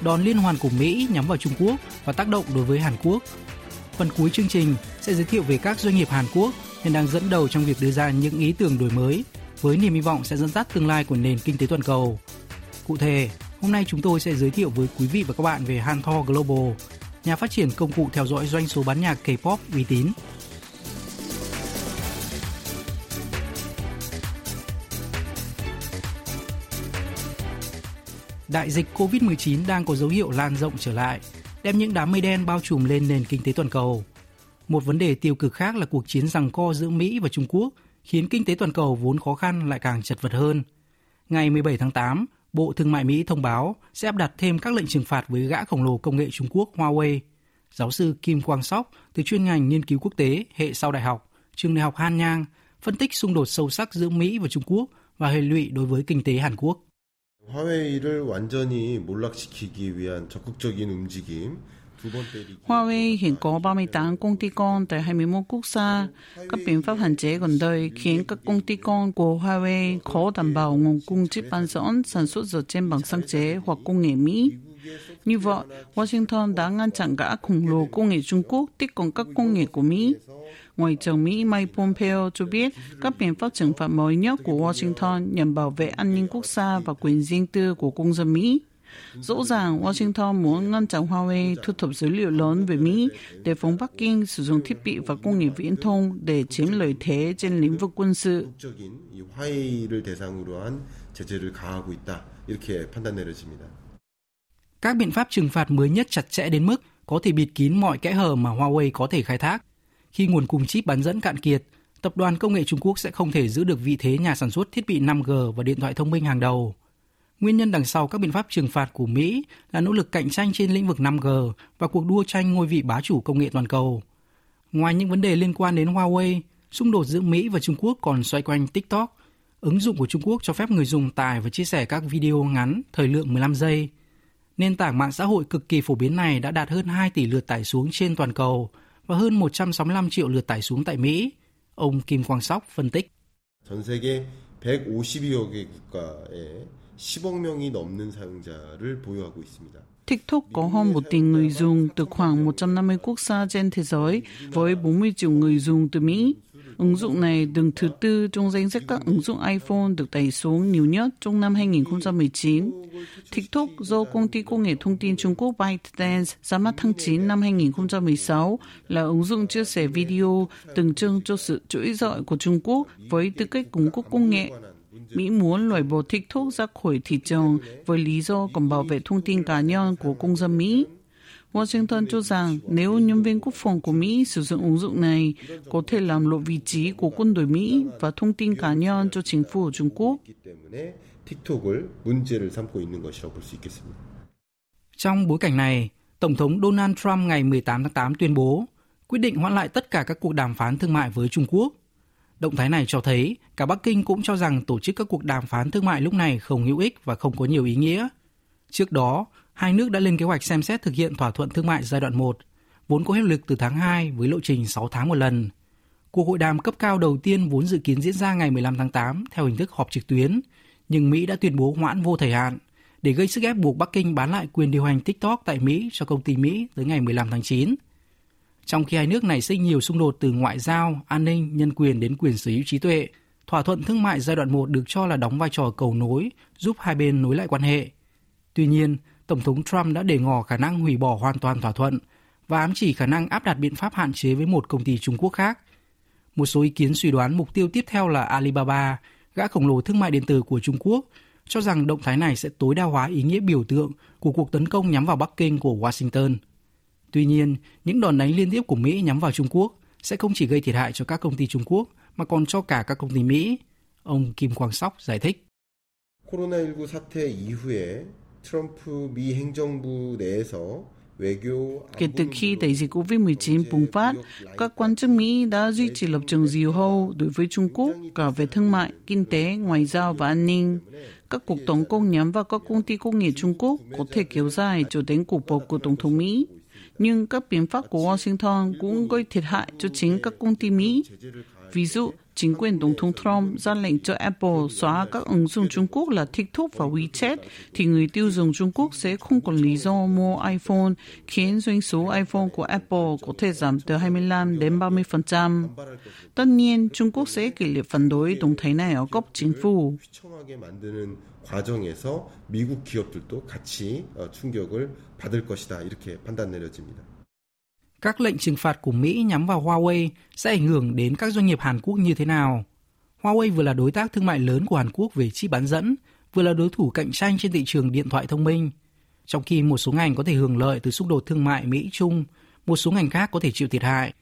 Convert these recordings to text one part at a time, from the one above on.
đòn liên hoàn của Mỹ nhắm vào Trung Quốc và tác động đối với Hàn Quốc. Phần cuối chương trình sẽ giới thiệu về các doanh nghiệp Hàn Quốc hiện đang dẫn đầu trong việc đưa ra những ý tưởng đổi mới với niềm hy vọng sẽ dẫn dắt tương lai của nền kinh tế toàn cầu. Cụ thể, hôm nay chúng tôi sẽ giới thiệu với quý vị và các bạn về Hanthor Global, nhà phát triển công cụ theo dõi doanh số bán nhạc K-pop uy tín đại dịch COVID-19 đang có dấu hiệu lan rộng trở lại, đem những đám mây đen bao trùm lên nền kinh tế toàn cầu. Một vấn đề tiêu cực khác là cuộc chiến giằng co giữa Mỹ và Trung Quốc khiến kinh tế toàn cầu vốn khó khăn lại càng chật vật hơn. Ngày 17 tháng 8, Bộ Thương mại Mỹ thông báo sẽ áp đặt thêm các lệnh trừng phạt với gã khổng lồ công nghệ Trung Quốc Huawei. Giáo sư Kim Quang Sóc từ chuyên ngành nghiên cứu quốc tế hệ sau đại học, trường đại học Han Nhang, phân tích xung đột sâu sắc giữa Mỹ và Trung Quốc và hệ lụy đối với kinh tế Hàn Quốc. 화웨이를 완전히 몰락시키기 위한 적극적인 움직임 Huawei hiện có 38 công ty con tại 21 quốc gia. Các biện pháp hạn chế gần đây khiến các công ty con của Huawei khó đảm bảo nguồn cung chip bán dẫn sản xuất dựa trên bằng sáng chế hoặc công nghệ Mỹ. Như vậy, Washington đã ngăn chặn gã khổng lồ công nghệ Trung Quốc tiếp cận các công nghệ của Mỹ. Ngoại trưởng Mỹ Mike Pompeo cho biết các biện pháp trừng phạt mới nhất của Washington nhằm bảo vệ an ninh quốc gia và quyền riêng tư của công dân Mỹ. Rõ ràng, Washington muốn ngăn chặn Huawei thu thập dữ liệu lớn về Mỹ để phóng Bắc Kinh sử dụng thiết bị và công nghệ viễn thông để chiếm lợi thế trên lĩnh vực quân sự. Các biện pháp trừng phạt mới nhất chặt chẽ đến mức có thể bịt kín mọi kẽ hở mà Huawei có thể khai thác. Khi nguồn cung chip bán dẫn cạn kiệt, tập đoàn công nghệ Trung Quốc sẽ không thể giữ được vị thế nhà sản xuất thiết bị 5G và điện thoại thông minh hàng đầu. Nguyên nhân đằng sau các biện pháp trừng phạt của Mỹ là nỗ lực cạnh tranh trên lĩnh vực 5G và cuộc đua tranh ngôi vị bá chủ công nghệ toàn cầu. Ngoài những vấn đề liên quan đến Huawei, xung đột giữa Mỹ và Trung Quốc còn xoay quanh TikTok. Ứng dụng của Trung Quốc cho phép người dùng tải và chia sẻ các video ngắn thời lượng 15 giây. Nền tảng mạng xã hội cực kỳ phổ biến này đã đạt hơn 2 tỷ lượt tải xuống trên toàn cầu và hơn 165 triệu lượt tải xuống tại Mỹ. Ông Kim Quang Sóc phân tích. 전 세계 152여 개 국가에 10억 명이 넘는 사용자를 보유하고 있습니다. TikTok có hơn một tỷ người dùng từ khoảng 150 quốc gia trên thế giới với 40 triệu người dùng từ Mỹ. Ứng dụng này đứng thứ tư trong danh sách các ứng dụng iPhone được tải xuống nhiều nhất trong năm 2019. TikTok do công ty công nghệ thông tin Trung Quốc ByteDance ra mắt tháng 9 năm 2016 là ứng dụng chia sẻ video tượng trưng cho sự trỗi dậy của Trung Quốc với tư cách cung cấp công nghệ Mỹ muốn loại bỏ TikTok ra khỏi thị trường với lý do còn bảo vệ thông tin cá nhân của công dân Mỹ. Washington cho rằng nếu nhân viên quốc phòng của Mỹ sử dụng ứng dụng này, có thể làm lộ vị trí của quân đội Mỹ và thông tin cá nhân cho chính phủ Trung Quốc. Trong bối cảnh này, Tổng thống Donald Trump ngày 18 tháng 8 tuyên bố quyết định hoãn lại tất cả các cuộc đàm phán thương mại với Trung Quốc. Động thái này cho thấy cả Bắc Kinh cũng cho rằng tổ chức các cuộc đàm phán thương mại lúc này không hữu ích và không có nhiều ý nghĩa. Trước đó, hai nước đã lên kế hoạch xem xét thực hiện thỏa thuận thương mại giai đoạn 1, vốn có hiệu lực từ tháng 2 với lộ trình 6 tháng một lần. Cuộc hội đàm cấp cao đầu tiên vốn dự kiến diễn ra ngày 15 tháng 8 theo hình thức họp trực tuyến, nhưng Mỹ đã tuyên bố hoãn vô thời hạn để gây sức ép buộc Bắc Kinh bán lại quyền điều hành TikTok tại Mỹ cho công ty Mỹ tới ngày 15 tháng 9. Trong khi hai nước này sinh nhiều xung đột từ ngoại giao, an ninh, nhân quyền đến quyền sở hữu trí tuệ, thỏa thuận thương mại giai đoạn 1 được cho là đóng vai trò cầu nối, giúp hai bên nối lại quan hệ. Tuy nhiên, Tổng thống Trump đã để ngỏ khả năng hủy bỏ hoàn toàn thỏa thuận và ám chỉ khả năng áp đặt biện pháp hạn chế với một công ty Trung Quốc khác. Một số ý kiến suy đoán mục tiêu tiếp theo là Alibaba, gã khổng lồ thương mại điện tử của Trung Quốc, cho rằng động thái này sẽ tối đa hóa ý nghĩa biểu tượng của cuộc tấn công nhắm vào Bắc Kinh của Washington. Tuy nhiên, những đòn đánh liên tiếp của Mỹ nhắm vào Trung Quốc sẽ không chỉ gây thiệt hại cho các công ty Trung Quốc mà còn cho cả các công ty Mỹ. Ông Kim Quang Sóc giải thích. 코로나19 사태 이후에 트럼프 미 행정부 내에서 Kể từ khi đại dịch COVID-19 bùng phát, các quan chức Mỹ đã duy trì lập trường dìu hâu đối với Trung Quốc cả về thương mại, kinh tế, ngoại giao và an ninh. Các cuộc tấn công nhắm vào các công ty công nghệ Trung Quốc có thể kéo dài cho đến cuộc bầu của Tổng thống Mỹ. Nhưng các biện pháp của Washington cũng gây thiệt hại cho chính các công ty Mỹ. Ví dụ, chính quyền Tổng thống Trump ra lệnh cho Apple xóa các ứng dụng Trung Quốc là TikTok và WeChat, thì người tiêu dùng Trung Quốc sẽ không còn lý do mua iPhone, khiến doanh số iPhone của Apple có thể giảm từ 25 đến 30%. Tất nhiên, Trung Quốc sẽ kỷ liệt phản đối động thái này ở cấp chính phủ. 과정에서 미국 기업들도 같이 충격을 받을 것이다 이렇게 판단 내려집니다. Các lệnh trừng phạt của Mỹ nhắm vào Huawei sẽ ảnh hưởng đến các doanh nghiệp Hàn Quốc như thế nào? Huawei vừa là đối tác thương mại lớn của Hàn Quốc về chip bán dẫn, vừa là đối thủ cạnh tranh trên thị trường điện thoại thông minh. Trong khi một số ngành có thể hưởng lợi từ xung đột thương mại Mỹ-Trung, một số ngành khác có thể chịu thiệt hại.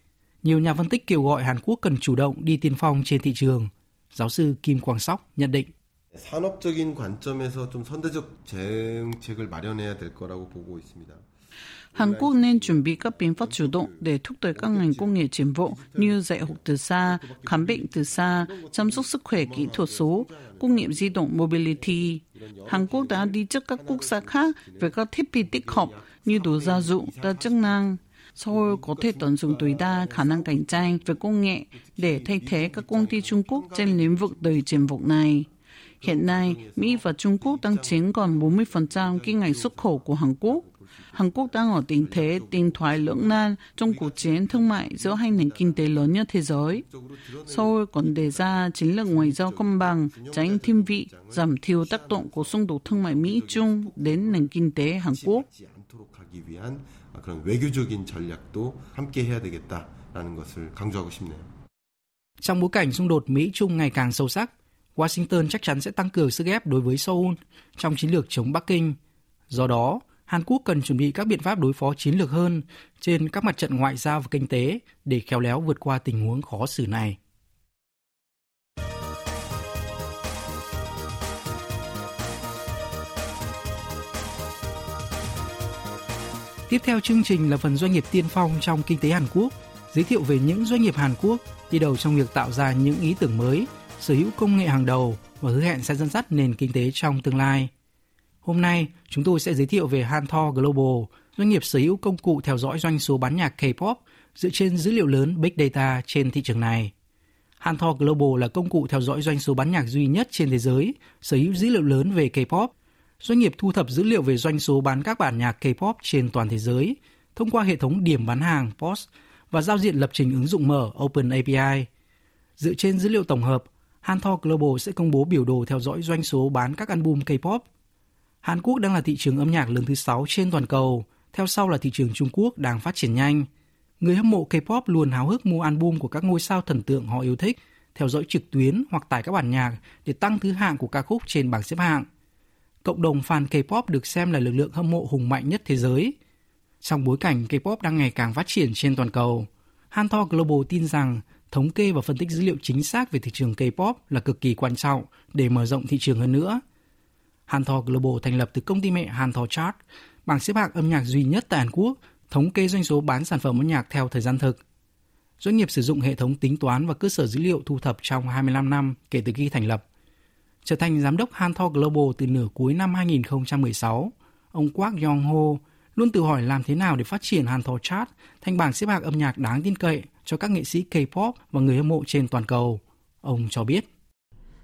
Nhiều nhà phân tích kêu gọi Hàn Quốc cần chủ động đi tiên phong trên thị trường. Giáo sư Kim Quang Sóc nhận định. 산업적인 관점에서 좀 선제적 정책을 마련해야 될 거라고 보고 있습니다. Hàn Quốc nên chuẩn bị các biện pháp chủ động để thúc đẩy các ngành công nghệ tiến bộ như dạy học từ xa, khám bệnh từ xa, chăm sóc sức khỏe kỹ thuật số, công nghiệp di động mobility. Hàn Quốc đã đi trước các quốc gia khác về các thiết bị tích hợp như đồ gia dụng, đa chức năng. Seoul có thể tận dụng tối đa khả năng cạnh tranh về công nghệ để thay thế các công ty Trung Quốc trên lĩnh vực đời triển vọng này. Hiện nay, Mỹ và Trung Quốc đang chiếm còn 40% kim ngạch xuất khẩu của Hàn Quốc. Hàn Quốc đang ở tình thế tiền thoại lưỡng nan trong cuộc chiến thương mại giữa hai nền kinh tế lớn nhất thế giới. Seoul còn đề ra chiến lược ngoại giao công bằng, tránh thiên vị, giảm thiểu tác động của xung đột thương mại Mỹ-Trung đến nền kinh tế Hàn Quốc. 그런 외교적인 전략도 함께 해야 되겠다라는 것을 강조하고 싶네요. Trong bối cảnh xung đột Mỹ-Trung ngày càng sâu sắc, Washington chắc chắn sẽ tăng cường sức ép đối với Seoul trong chiến lược chống Bắc Kinh. Do đó, Hàn Quốc cần chuẩn bị các biện pháp đối phó chiến lược hơn trên các mặt trận ngoại giao và kinh tế để khéo léo vượt qua tình huống khó xử này. Tiếp theo chương trình là phần doanh nghiệp tiên phong trong kinh tế Hàn Quốc, giới thiệu về những doanh nghiệp Hàn Quốc đi đầu trong việc tạo ra những ý tưởng mới, sở hữu công nghệ hàng đầu và hứa hẹn sẽ dẫn dắt nền kinh tế trong tương lai. Hôm nay, chúng tôi sẽ giới thiệu về Hanthor Global, doanh nghiệp sở hữu công cụ theo dõi doanh số bán nhạc K-pop dựa trên dữ liệu lớn Big Data trên thị trường này. Hanthor Global là công cụ theo dõi doanh số bán nhạc duy nhất trên thế giới, sở hữu dữ liệu lớn về K-pop. Doanh nghiệp thu thập dữ liệu về doanh số bán các bản nhạc K-pop trên toàn thế giới thông qua hệ thống điểm bán hàng POS và giao diện lập trình ứng dụng mở Open API. Dựa trên dữ liệu tổng hợp, Hanthor Global sẽ công bố biểu đồ theo dõi doanh số bán các album K-pop Hàn Quốc đang là thị trường âm nhạc lớn thứ 6 trên toàn cầu, theo sau là thị trường Trung Quốc đang phát triển nhanh. Người hâm mộ K-pop luôn háo hức mua album của các ngôi sao thần tượng họ yêu thích, theo dõi trực tuyến hoặc tải các bản nhạc để tăng thứ hạng của ca khúc trên bảng xếp hạng. Cộng đồng fan K-pop được xem là lực lượng hâm mộ hùng mạnh nhất thế giới. Trong bối cảnh K-pop đang ngày càng phát triển trên toàn cầu, Hanto Global tin rằng thống kê và phân tích dữ liệu chính xác về thị trường K-pop là cực kỳ quan trọng để mở rộng thị trường hơn nữa – Hantor Global thành lập từ công ty mẹ Hantor Chart, bảng xếp hạng âm nhạc duy nhất tại Hàn Quốc, thống kê doanh số bán sản phẩm âm nhạc theo thời gian thực. Doanh nghiệp sử dụng hệ thống tính toán và cơ sở dữ liệu thu thập trong 25 năm kể từ khi thành lập. Trở thành giám đốc Hantor Global từ nửa cuối năm 2016, ông Kwak Yong Ho luôn tự hỏi làm thế nào để phát triển Hantor Chart thành bảng xếp hạng âm nhạc đáng tin cậy cho các nghệ sĩ K-pop và người hâm mộ trên toàn cầu. Ông cho biết.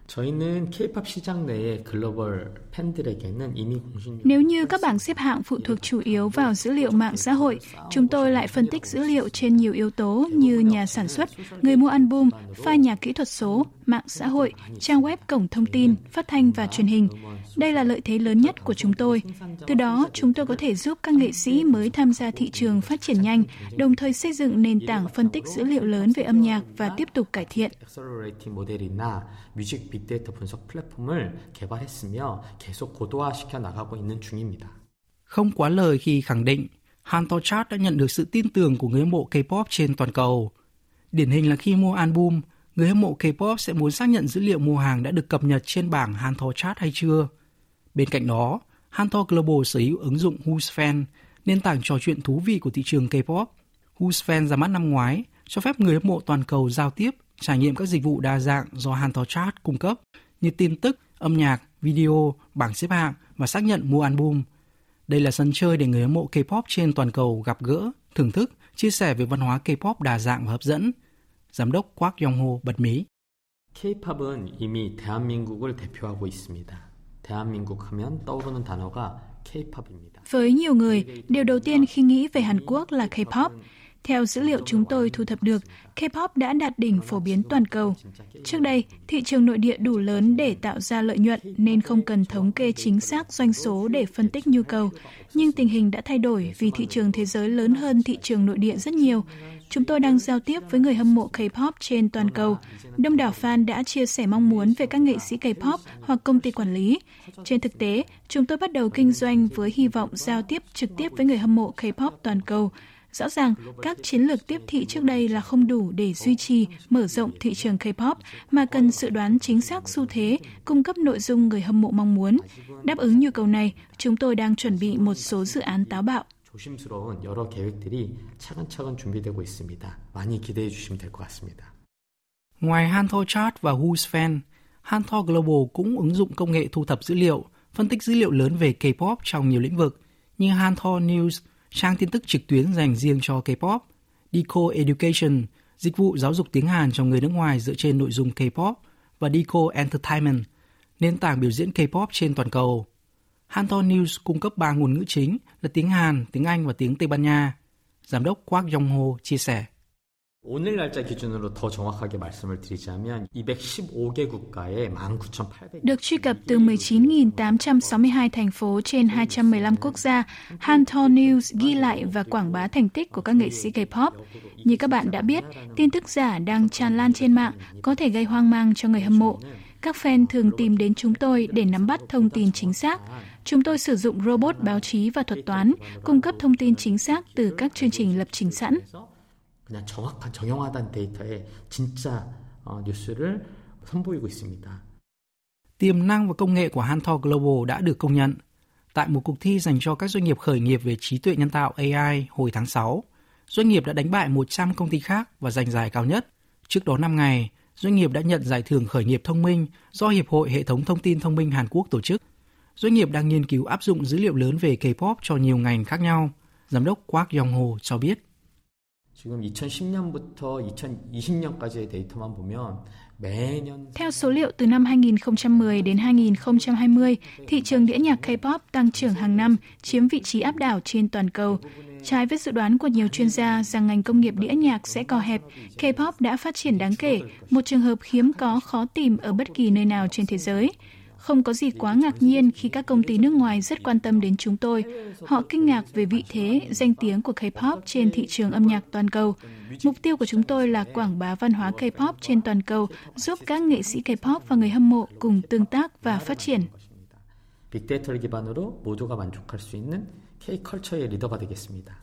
저희는 K-pop 시장 내의 글로벌 팬들에게는 이미 공신 Nếu như các bảng xếp hạng phụ thuộc chủ yếu vào dữ liệu mạng xã hội, chúng tôi lại phân tích dữ liệu trên nhiều yếu tố như nhà sản xuất, người mua album, file nhà kỹ thuật số, mạng xã hội, trang web cổng thông tin, phát thanh và truyền hình. Đây là lợi thế lớn nhất của chúng tôi. Từ đó, chúng tôi có thể giúp các nghệ sĩ mới tham gia thị trường phát triển nhanh, đồng thời xây dựng nền tảng phân tích dữ liệu lớn về âm nhạc và tiếp tục cải thiện. Không quá lời khi khẳng định Hanto Chart đã nhận được sự tin tưởng của người hâm mộ K-pop trên toàn cầu. Điển hình là khi mua album, người hâm mộ K-pop sẽ muốn xác nhận dữ liệu mua hàng đã được cập nhật trên bảng Hanto Chart hay chưa. Bên cạnh đó, Hanto Global sở hữu ứng dụng Who's Fan nền tảng trò chuyện thú vị của thị trường K-pop. Who's Fan ra mắt năm ngoái, cho phép người hâm mộ toàn cầu giao tiếp, trải nghiệm các dịch vụ đa dạng do Hanto Chart cung cấp như tin tức, âm nhạc, video, bảng xếp hạng và xác nhận mua album. Đây là sân chơi để người hâm mộ K-pop trên toàn cầu gặp gỡ, thưởng thức, chia sẻ về văn hóa K-pop đa dạng và hấp dẫn Giám đốc Kwak Yong-ho bật mí. K-팝은 이미 대한민국을 대표하고 있습니다. 대한민국 하면 떠오르는 단어가 K-팝입니다. Với nhiều người, điều đầu tiên khi nghĩ về Hàn Quốc là K-pop. Theo dữ liệu chúng tôi thu thập được, K-pop đã đạt đỉnh phổ biến toàn cầu. Trước đây, thị trường nội địa đủ lớn để tạo ra lợi nhuận nên không cần thống kê chính xác doanh số để phân tích nhu cầu. Nhưng tình hình đã thay đổi vì thị trường thế giới lớn hơn thị trường nội địa rất nhiều. Chúng tôi đang giao tiếp với người hâm mộ K-pop trên toàn cầu. Đông đảo fan đã chia sẻ mong muốn về các nghệ sĩ K-pop hoặc công ty quản lý. Trên thực tế, chúng tôi bắt đầu kinh doanh với hy vọng giao tiếp trực tiếp với người hâm mộ K-pop toàn cầu. Rõ ràng, các chiến lược tiếp thị trước đây là không đủ để duy trì, mở rộng thị trường K-pop, mà cần dự đoán chính xác xu thế, cung cấp nội dung người hâm mộ mong muốn. Đáp ứng nhu cầu này, chúng tôi đang chuẩn bị một số dự án táo bạo. 조심스러운 여러 계획들이 차근차근 준비되고 있습니다. 많이 기대해 주시면 될 것 같습니다. Ngoài Hanto Chart và Who's Fan, Hanto Global cũng ứng dụng công nghệ thu thập dữ liệu, phân tích dữ liệu lớn về K-pop trong nhiều lĩnh vực như Hanto News, trang tin tức trực tuyến dành riêng cho K-pop, Deco Education, dịch vụ giáo dục tiếng Hàn cho người nước ngoài dựa trên nội dung K-pop và Deco Entertainment, nền tảng biểu diễn K-pop trên toàn cầu. Hanto News cung cấp ba ngôn ngữ chính là tiếng Hàn, tiếng Anh và tiếng Tây Ban Nha. Giám đốc Kwak Yong-ho chia sẻ. 오늘 날짜 기준으로 더 정확하게 말씀을 드리자면 215개 국가에 19,800 Được truy cập từ 19.862 thành phố trên 215 quốc gia, Hanto News ghi lại và quảng bá thành tích của các nghệ sĩ K-pop. Như các bạn đã biết, tin tức giả đang tràn lan trên mạng có thể gây hoang mang cho người hâm mộ. Các fan thường tìm đến chúng tôi để nắm bắt thông tin chính xác. Chúng tôi sử dụng robot báo chí và thuật toán, cung cấp thông tin chính xác từ các chương trình lập trình sẵn. 그냥 정확한 정형화된 데이터에 진짜 어, 뉴스를 선보이고 있습니다. Tiềm năng và công nghệ của Hantor Global đã được công nhận. Tại một cuộc thi dành cho các doanh nghiệp khởi nghiệp về trí tuệ nhân tạo AI hồi tháng 6, doanh nghiệp đã đánh bại 100 công ty khác và giành giải cao nhất. Trước đó 5 ngày, doanh nghiệp đã nhận giải thưởng khởi nghiệp thông minh do Hiệp hội Hệ thống Thông tin Thông minh Hàn Quốc tổ chức. Doanh nghiệp đang nghiên cứu áp dụng dữ liệu lớn về K-pop cho nhiều ngành khác nhau. Giám đốc Kwak Yong-ho cho biết. 지금 2010년부터 2020년까지의 데이터만 보면 매년 Theo số liệu từ năm 2010 đến 2020, thị trường đĩa nhạc K-pop tăng trưởng hàng năm, chiếm vị trí áp đảo trên toàn cầu. Trái với dự đoán của nhiều chuyên gia rằng ngành công nghiệp đĩa nhạc sẽ co hẹp, K-pop đã phát triển đáng kể, một trường hợp hiếm có khó tìm ở bất kỳ nơi nào trên thế giới. Không có gì quá ngạc nhiên khi các công ty nước ngoài rất quan tâm đến chúng tôi. Họ kinh ngạc về vị thế, danh tiếng của K-pop trên thị trường âm nhạc toàn cầu. Mục tiêu của chúng tôi là quảng bá văn hóa K-pop trên toàn cầu, giúp các nghệ sĩ K-pop và người hâm mộ cùng tương tác và phát triển. 빅데이터를 기반으로 모두가 만족할 수 있는 K-컬처의 리더가 되겠습니다.